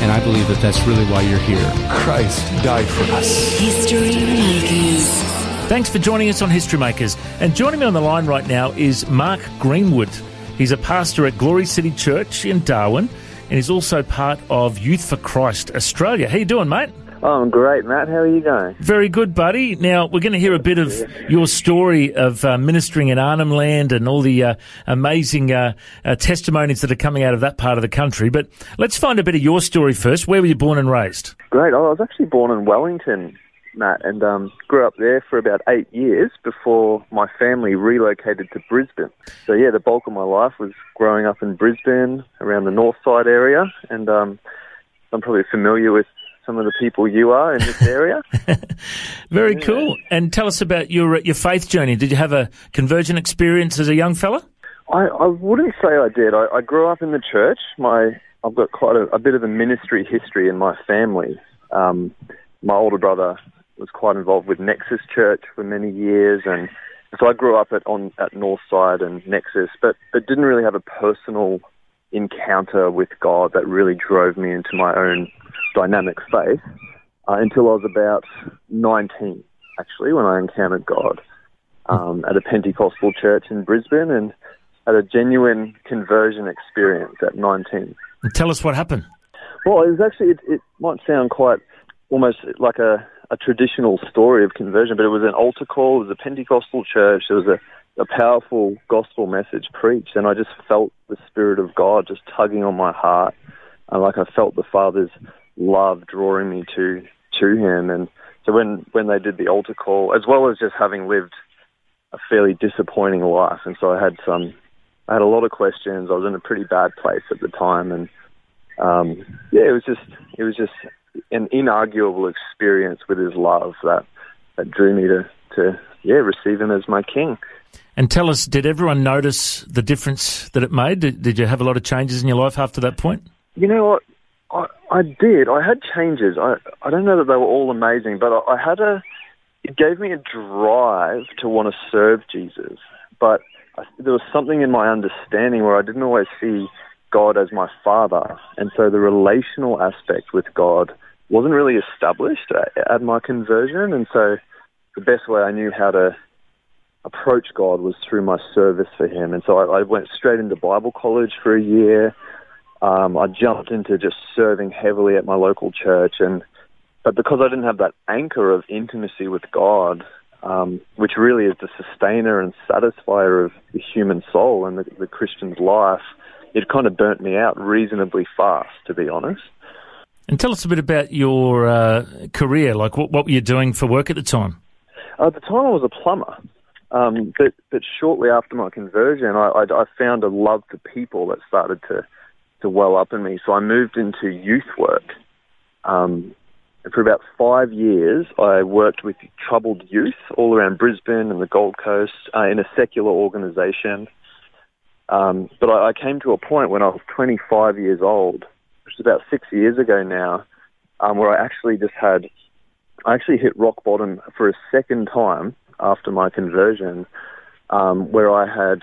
And I believe that that's really why you're here. Christ died for us. History Makers. Thanks for joining us on History Makers. And joining me on the line right now is Mark Greenwood. He's a pastor at Glory City Church in Darwin, and he's also part of Youth for Christ Australia. How you doing, mate? Oh, I'm great, Matt. How are you going? Very good, buddy. Now, we're going to hear a bit of your story of uh, ministering in Arnhem Land and all the uh, amazing uh, uh, testimonies that are coming out of that part of the country. But let's find a bit of your story first. Where were you born and raised? Great. I was actually born in Wellington, Matt, and um, grew up there for about eight years before my family relocated to Brisbane. So, yeah, the bulk of my life was growing up in Brisbane, around the north side area, and um, I'm probably familiar with some of the people you are in this area. Very cool. And tell us about your uh, your faith journey. Did you have a conversion experience as a young fella? I, I wouldn't say I did. I, I grew up in the church. My I've got quite a, a bit of a ministry history in my family. Um, my older brother was quite involved with Nexus Church for many years, and so I grew up at on at Northside and Nexus, but but didn't really have a personal encounter with God that really drove me into my own dynamic faith uh, until I was about 19, actually, when I encountered God um, at a Pentecostal church in Brisbane and had a genuine conversion experience at 19. Tell us what happened. Well, it was actually, it, it might sound quite almost like a, a traditional story of conversion, but it was an altar call, it was a Pentecostal church, there was a, a powerful gospel message preached, and I just felt the Spirit of God just tugging on my heart. And like I felt the Father's love drawing me to to Him. And so when when they did the altar call, as well as just having lived a fairly disappointing life, and so I had some, I had a lot of questions. I was in a pretty bad place at the time, and um, yeah, it was just it was just an inarguable experience with His love that that drew me to to yeah receive Him as my King. And tell us, did everyone notice the difference that it made? Did, did you have a lot of changes in your life after that point? You know what? I, I did. I had changes. I I don't know that they were all amazing, but I, I had a. It gave me a drive to want to serve Jesus, but I, there was something in my understanding where I didn't always see God as my Father, and so the relational aspect with God wasn't really established at, at my conversion, and so the best way I knew how to approach God was through my service for Him, and so I, I went straight into Bible college for a year. Um, I jumped into just serving heavily at my local church, and but because I didn't have that anchor of intimacy with God, um, which really is the sustainer and satisfier of the human soul and the, the Christian's life, it kind of burnt me out reasonably fast, to be honest. And tell us a bit about your uh, career. Like, what, what were you doing for work at the time? At the time, I was a plumber. Um, but, but shortly after my conversion, I, I, I found a love for people that started to to well up in me. So I moved into youth work. Um, for about five years, I worked with troubled youth all around Brisbane and the Gold Coast uh, in a secular organisation. Um, but I, I came to a point when I was 25 years old, which is about six years ago now, um, where I actually just had, I actually hit rock bottom for a second time after my conversion, um, where I had,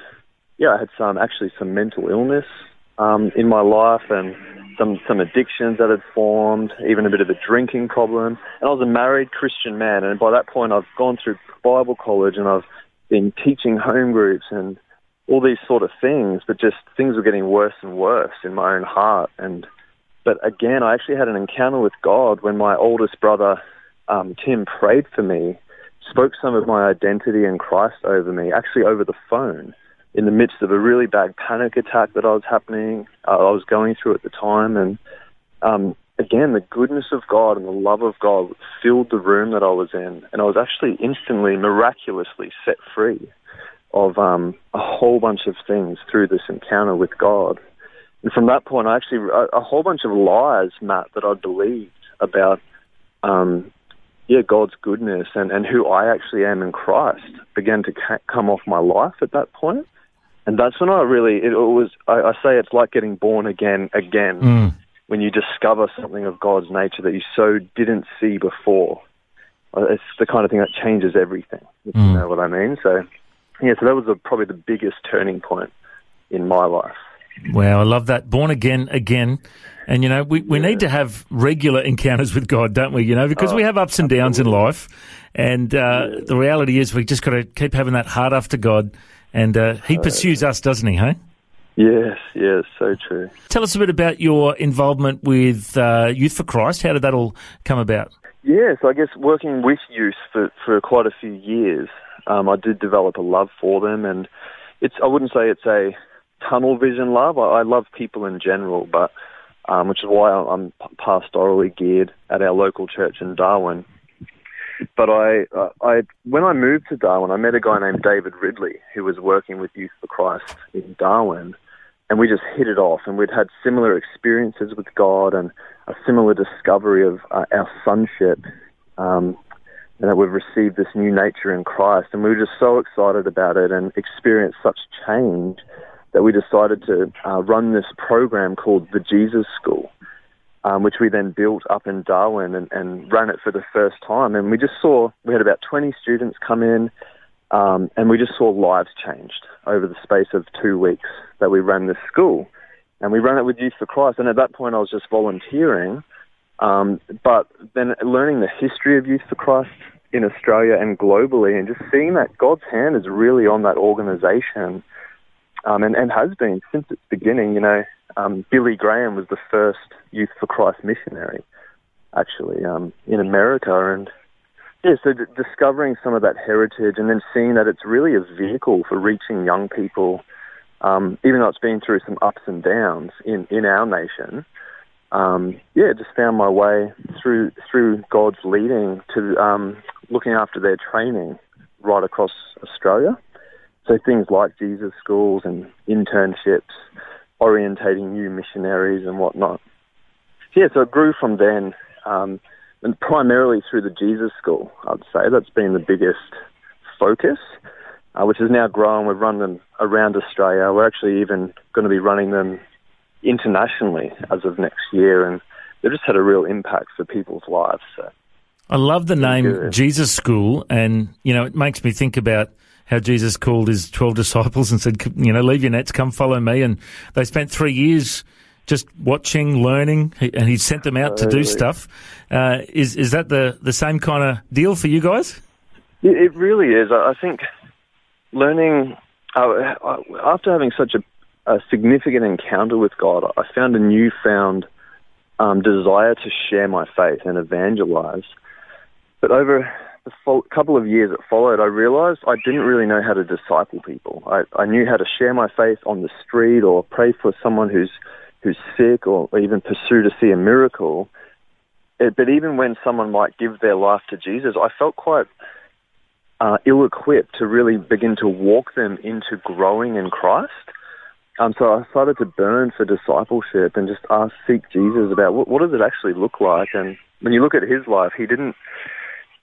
yeah, I had some actually some mental illness um, in my life and some some addictions that had formed, even a bit of a drinking problem. And I was a married Christian man, and by that point, I've gone through Bible college and I've been teaching home groups and all these sort of things. But just things were getting worse and worse in my own heart, and but again, I actually had an encounter with God when my oldest brother, um, Tim, prayed for me, spoke some of my identity in Christ over me, actually over the phone, in the midst of a really bad panic attack that I was happening, uh, I was going through at the time, and um, again, the goodness of God and the love of God filled the room that I was in, and I was actually instantly, miraculously set free of um, a whole bunch of things through this encounter with God. And from that point, I actually a, a whole bunch of lies, Matt, that I believed about, um, yeah, God's goodness and and who I actually am in Christ began to ca- come off my life at that point. And that's when I really it, was. I, I say it's like getting born again, again. Mm. When you discover something of God's nature that you so didn't see before, Uh, it's the kind of thing that changes everything. Mm. you know what I mean? So, yeah. So that was the, probably the biggest turning point in my life. Wow, I love that. Born again, again. And, you know, we, we need to have regular encounters with God, don't we? You know, because we have ups and downs in life. And uh, the reality is we just got to keep having that heart after God. And uh, He pursues us, doesn't He, hey? Yes, yes, so true. Tell us a bit about your involvement with uh, Youth for Christ. How did that all come about? Yeah, so I guess working with youth for, for quite a few years, um, I did develop a love for them, and it's I wouldn't say it's a tunnel vision love. I, I love people in general, but um, which is why I'm pastorally geared at our local church in Darwin. But I, uh, I when I moved to Darwin, I met a guy named David Ridley who was working with Youth for Christ in Darwin, and we just hit it off, and we'd had similar experiences with God and a similar discovery of uh, our sonship, um, and that we've received this new nature in Christ, and we were just so excited about it and experienced such change that we decided to uh, run this program called the Jesus School, um, which we then built up in Darwin and, and ran it for the first time. And we just saw we had about 20 students come in, um, and we just saw lives changed over the space of two weeks that we ran this school. And we ran it with Youth for Christ. And at that point, I was just volunteering. Um, but then learning the history of Youth for Christ in Australia and globally, and just seeing that God's hand is really on that organization um, and, and has been since its beginning. You know, um, Billy Graham was the first Youth for Christ missionary, actually, um, in America. And yeah, so d- discovering some of that heritage and then seeing that it's really a vehicle for reaching young people, um, even though it's been through some ups and downs in, in our nation. Um, yeah, just found my way through through God's leading to um, looking after their training right across Australia. So things like Jesus schools and internships, orientating new missionaries and whatnot. Yeah, so it grew from then, um, and primarily through the Jesus School. I'd say that's been the biggest focus, uh, which has now grown. We've run them around Australia. We're actually even going to be running them internationally as of next year, and they've just had a real impact for people's lives. So. I love the name good. Jesus School, and you know it makes me think about how Jesus called his twelve disciples and said, "You know, leave your nets, come follow me." And they spent three years just watching, learning, and he sent them out to do stuff. Uh, is is that the the same kind of deal for you guys? It, really is. I I think learning uh, after having such a, a significant encounter with God, I found a newfound um, desire to share my faith and evangelize. But over the fo- couple of years that followed, I realized I didn't really know how to disciple people. I, I knew how to share my faith on the street or pray for someone who's who's sick or even pursue to see a miracle. It, but even when someone might give their life to Jesus, I felt quite uh, ill-equipped to really begin to walk them into growing in Christ. Um, so I started to burn for discipleship and just ask, seek Jesus about what, what does it actually look like. And when you look at his life, he didn't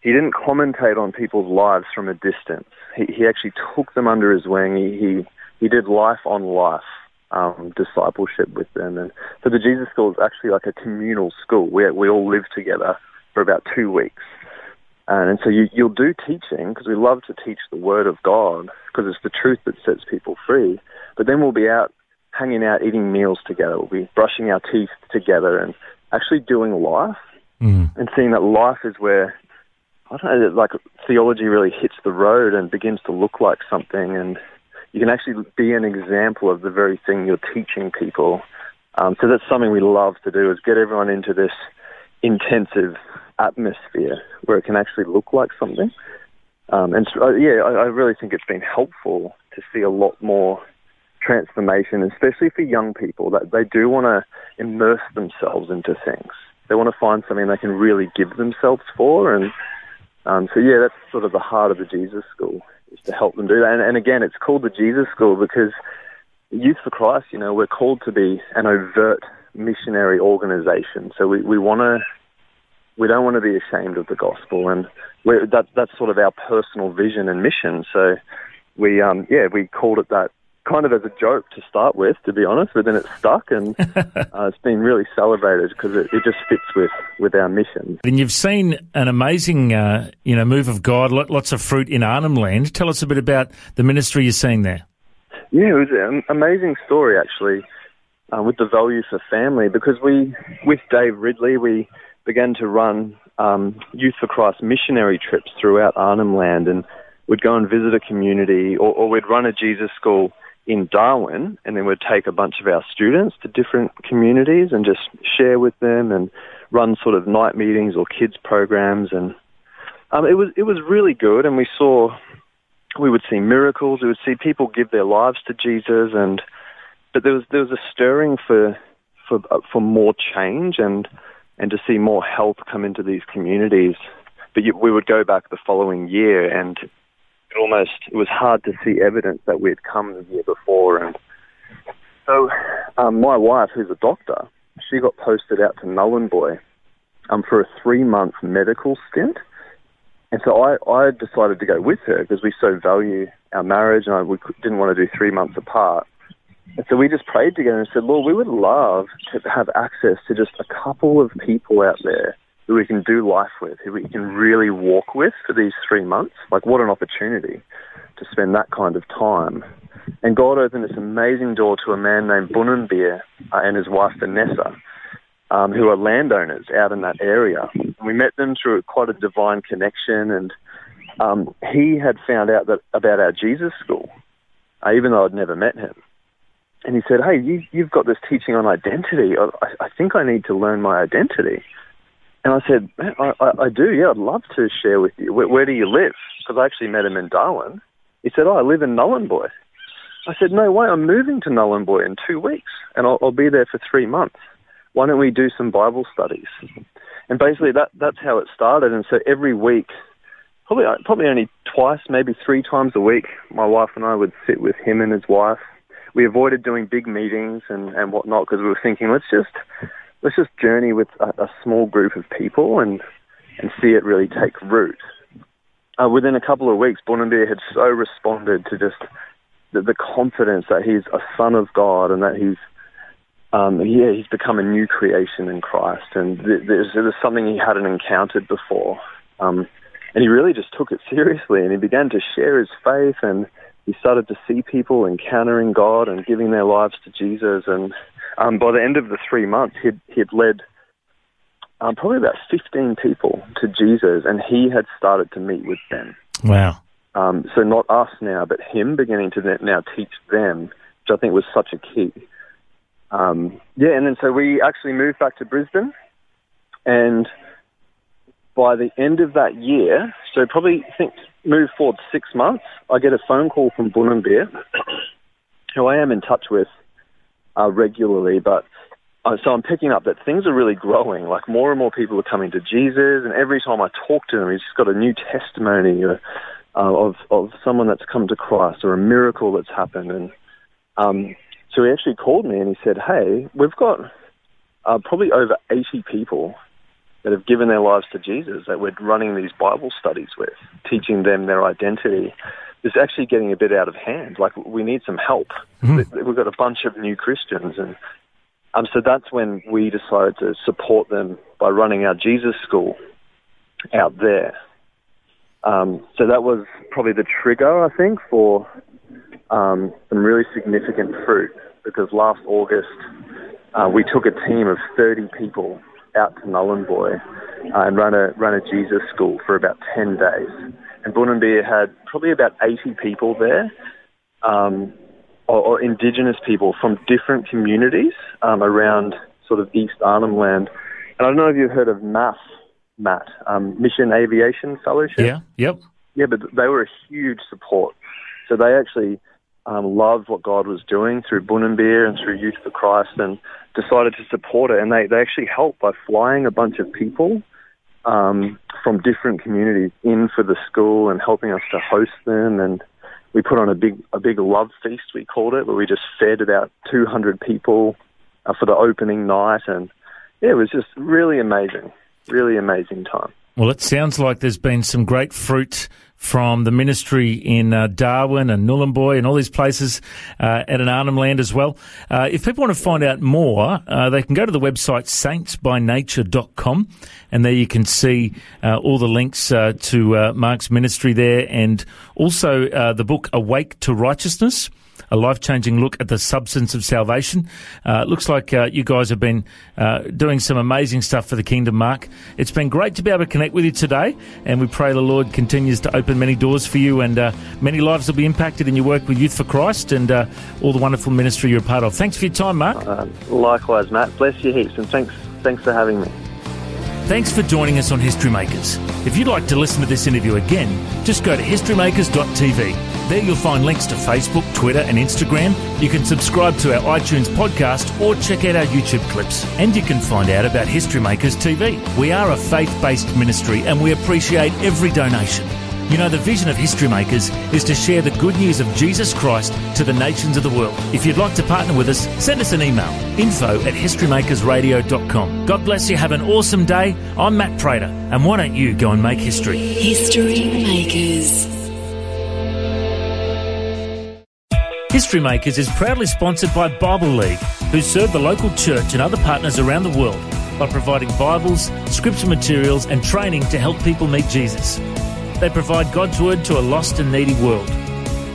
he didn't commentate on people's lives from a distance. He, he actually took them under his wing. He he, he did life on life um, discipleship with them. And so the Jesus School is actually like a communal school. We we all live together for about two weeks. And, and so you, you'll do teaching because we love to teach the Word of God because it's the truth that sets people free. But then we'll be out hanging out, eating meals together. We'll be brushing our teeth together and actually doing life Mm. and seeing that life is where I don't know, like theology really hits the road and begins to look like something, and you can actually be an example of the very thing you're teaching people Um, so that's something we love to do is get everyone into this intensive atmosphere where it can actually look like something. Um, and so, uh, yeah, I, I really think it's been helpful to see a lot more transformation, especially for young people that they do want to immerse themselves into things. They want to find something they can really give themselves for, and um, so yeah, that's sort of the heart of the Jesus School is to help them do that. And, and again, it's called the Jesus School because Youth for Christ, you know, we're called to be an overt missionary organization. So we, we want to, we don't want to be ashamed of the gospel, and that that's sort of our personal vision and mission. So we, um, yeah, we called it that kind of as a joke to start with, to be honest, but then it stuck and uh, it's been really celebrated because it, it, just fits with, with our mission. And you've seen an amazing, uh, you know, move of God, lots of fruit in Arnhem Land. Tell us a bit about the ministry you're seeing there. Yeah, it was an amazing story actually uh, with the value for family because we, with Dave Ridley, we began to run um, Youth for Christ missionary trips throughout Arnhem Land and we'd go and visit a community or, or we'd run a Jesus school in Darwin, and then we'd take a bunch of our students to different communities and just share with them and run sort of night meetings or kids programs, and um, it was it was really good. And we saw we would see miracles, we would see people give their lives to Jesus, and but there was there was a stirring for for uh, for more change and and to see more help come into these communities. But we would go back the following year and it almost it was hard to see evidence that we had come the year before. And so, um, my wife, who's a doctor, she got posted out to Nhulunbuy um, for a three month medical stint. And so I, I decided to go with her because we so value our marriage and I, we didn't want to do three months apart. And so we just prayed together and said, Lord, we would love to have access to just a couple of people out there who we can do life with, who we can really walk with for these three months. Like, what an opportunity to spend that kind of time. And God opened this amazing door to a man named Bunambir uh, and his wife Vanessa, um, who are landowners out in that area. We met them through quite a divine connection, and um, he had found out that about our Jesus school, uh, even though I'd never met him. And he said, "Hey, you, you've got this teaching on identity. I, I think I need to learn my identity." And I said, I, I, I, do, yeah, I'd love to share with you. Where, where do you live? Because I actually met him in Darwin. He said, oh, I live in Nhulunbuy. I said, no way, I'm moving to Nhulunbuy in two weeks, and I'll, I'll be there for three months. Why don't we do some Bible studies? And basically, that, that's how it started. And so every week, probably probably only twice, maybe three times a week, my wife and I would sit with him and his wife. We avoided doing big meetings and, and whatnot because we were thinking, let's just let's just journey with a, a small group of people and and see it really take root. Uh, within a couple of weeks, Bunambir had so responded to just the, the, confidence that he's a son of God and that he's um, yeah he's become a new creation in Christ and there's, there's something he hadn't encountered before. Um, and he really just took it seriously and he began to share his faith and he started to see people encountering God and giving their lives to Jesus and um, by the end of the three months, he'd, he'd led um, probably about 15 people to Jesus, and he had started to meet with them. Wow. Um, so not us now, but him beginning to now teach them, which I think was such a key. Um, yeah, and then so we actually moved back to Brisbane, and by the end of that year, so probably think move forward six months, I get a phone call from Bunambir, who I am in touch with uh, regularly, but uh, so I'm picking up that things are really growing. Like more and more people are coming to Jesus, and every time I talk to them, he's just got a new testimony uh, of of someone that's come to Christ or a miracle that's happened. And um, so he actually called me and he said, "Hey, we've got uh, probably over 80 people that have given their lives to Jesus that we're running these Bible studies with, teaching them their identity." Is actually getting a bit out of hand. Like we need some help. Mm-hmm. We've got a bunch of new Christians, and um, so that's when we decided to support them by running our Jesus school out there. Um, so that was probably the trigger, I think, for um, some really significant fruit. Because last August, uh, we took a team of 30 people out to Nhulunbuy uh, and ran a ran a Jesus school for about 10 days and Bunambir had probably about 80 people there. Um, or, or Indigenous people from different communities um, around sort of East Arnhem Land. And I don't know if you've heard of MAF, Matt, um, Mission Aviation Fellowship. Yeah, yep. Yeah, but they were a huge support. So they actually um, loved what God was doing through Bunambir and through Youth for Christ and decided to support it. And they, they actually helped by flying a bunch of people um, from different communities in for the school and helping us to host them. And we put on a big a big love feast, we called it, where we just fed about 200 people uh, for the opening night. And yeah, it was just really amazing, really amazing time. Well, it sounds like there's been some great fruit from the ministry in uh, Darwin and Nhulunbuy and all these places uh, at an Arnhem Land as well. Uh, if people want to find out more, uh, they can go to the website saintsbynature.com and there you can see uh, all the links uh, to Mark's ministry there and also the book Awake to Righteousness a life changing look at the substance of salvation. Uh, looks like uh, you guys have been uh, doing some amazing stuff for the kingdom, Mark. It's been great to be able to connect with you today, and we pray the Lord continues to open many doors for you, and uh, many lives will be impacted in your work with Youth for Christ and uh, all the wonderful ministry you're a part of. Thanks for your time, Mark. Uh, likewise, Matt. Bless you heaps, and thanks, thanks for having me. Thanks for joining us on History Makers. If you'd like to listen to this interview again, just go to historymakers.tv. There you'll find links to Facebook, Twitter, and Instagram. You can subscribe to our iTunes podcast or check out our YouTube clips. And you can find out about History Makers TV. We are a faith based ministry and we appreciate every donation. You know, the vision of History Makers is to share the good news of Jesus Christ to the nations of the world. If you'd like to partner with us, send us an email info at historymakersradio.com. God bless you. Have an awesome day. I'm Matt Prater, and why don't you go and make history? History Makers. History Makers is proudly sponsored by Bible League, who serve the local church and other partners around the world by providing Bibles, scripture materials, and training to help people meet Jesus. They provide God's Word to a lost and needy world.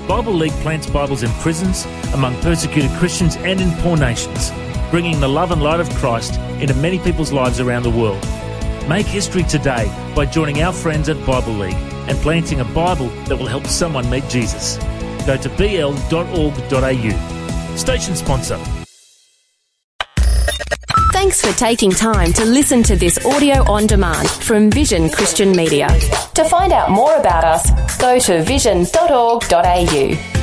Bible League plants Bibles in prisons, among persecuted Christians, and in poor nations, bringing the love and light of Christ into many people's lives around the world. Make history today by joining our friends at Bible League and planting a Bible that will help someone meet Jesus. Go to bl.org.au. Station sponsor. Thanks for taking time to listen to this audio on demand from Vision Christian Media. To find out more about us, go to vision.org.au.